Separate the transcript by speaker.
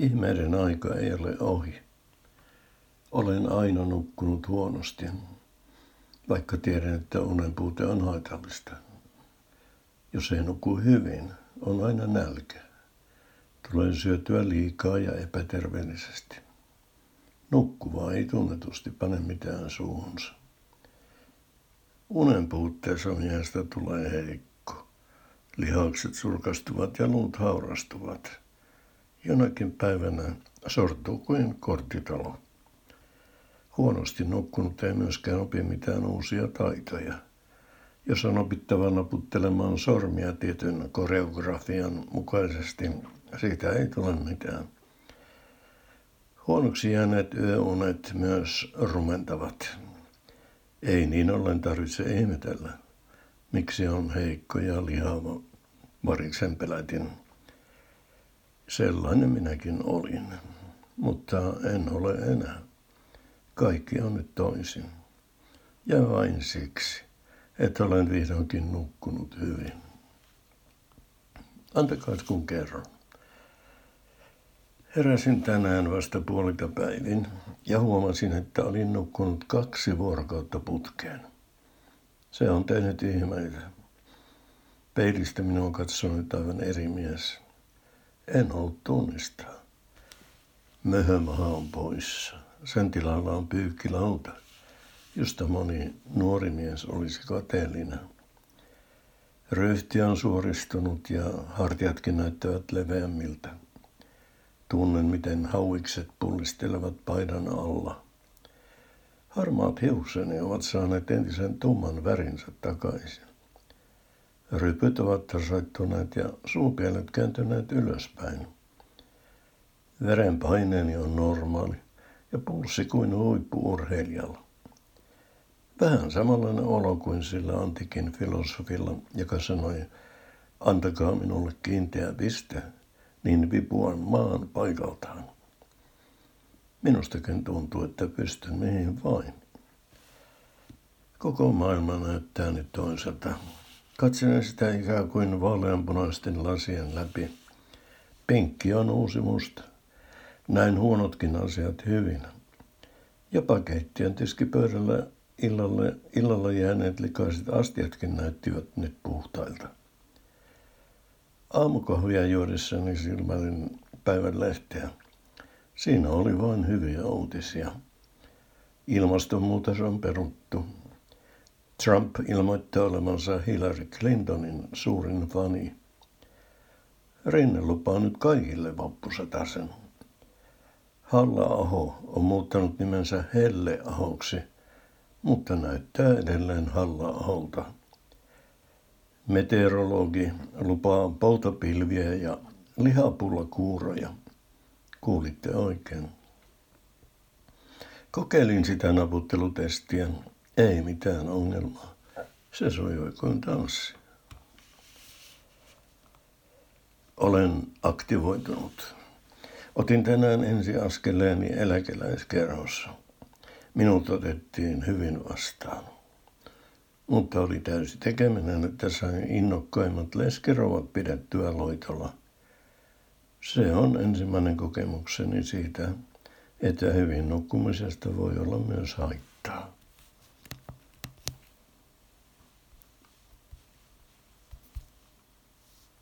Speaker 1: Ihmeiden aika ei ole ohi. Olen aina nukkunut huonosti, vaikka tiedän, että unen puute on haitallista. Jos ei nuku hyvin, on aina nälkä. Tulee syötyä liikaa ja epäterveellisesti. Nukkuva ei tunnetusti pane mitään suuhunsa. Unen puutteessa miehestä tulee heikko. Lihakset surkastuvat ja luut haurastuvat. Jonakin päivänä sortuu kuin korttitalo. Huonosti nukkunut ei myöskään opi mitään uusia taitoja. Jos on opittava naputtelemaan sormia tietyn koreografian mukaisesti, siitä ei tule mitään. Huonoksi jääneet yöunet myös rumentavat. Ei niin ollen tarvitse ihmetellä, miksi on heikko ja lihava variksen pelätin. Sellainen minäkin olin, mutta en ole enää. Kaikki on nyt toisin. Ja vain siksi, että olen vihdoinkin nukkunut hyvin. Antakaa kun kerron. Heräsin tänään vasta puolita päivin ja huomasin, että olin nukkunut kaksi vuorokautta putkeen. Se on tehnyt ihmeitä. Peilistä minua on katsonut aivan eri mies. En ollut tunnistaa. Möhömaha on poissa. Sen tilalla on pyykkilauta, josta moni nuori mies olisi kateellinen. Ryhti on suoristunut ja hartiatkin näyttävät leveämmiltä. Tunnen, miten hauikset pullistelevat paidan alla. Harmaat hiusseni ovat saaneet entisen tumman värinsä takaisin. Rypyt ovat tasoittuneet ja suupielet kääntyneet ylöspäin. Verenpaineeni on normaali ja pulssi kuin huippuurheilijalla. Vähän samanlainen olo kuin sillä antikin filosofilla, joka sanoi, antakaa minulle kiinteä piste, niin vipuan maan paikaltaan. Minustakin tuntuu, että pystyn mihin vain. Koko maailma näyttää nyt toiselta. Katselen sitä ikään kuin vaaleanpunaisten lasien läpi. Penkki on uusi musta. Näin huonotkin asiat hyvin. Jopa keittiön tiskipöydällä illalle, illalla jääneet likaiset astiatkin näyttivät nyt puhtailta. Aamukahvia juodessani silmäilin päivän lehteä. Siinä oli vain hyviä uutisia. Ilmastonmuutos on peruttu. Trump ilmoittaa olevansa Hillary Clintonin suurin fani. Rinne lupaa nyt kaikille vappusatasen. Halla-aho on muuttanut nimensä Helle-ahoksi, mutta näyttää edelleen Halla-aholta. Meteorologi lupaa poutapilviä ja lihapullakuuroja. Kuulitte oikein. Kokeilin sitä naputtelutestiä. Ei mitään ongelmaa. Se sujui kuin tanssi. Olen aktivoitunut. Otin tänään ensi askeleeni eläkeläiskerhossa. Minut otettiin hyvin vastaan. Mutta oli täysi tekeminen, että sain innokkaimmat leskerovat pidettyä loitolla. Se on ensimmäinen kokemukseni siitä, että hyvin nukkumisesta voi olla myös haittaa.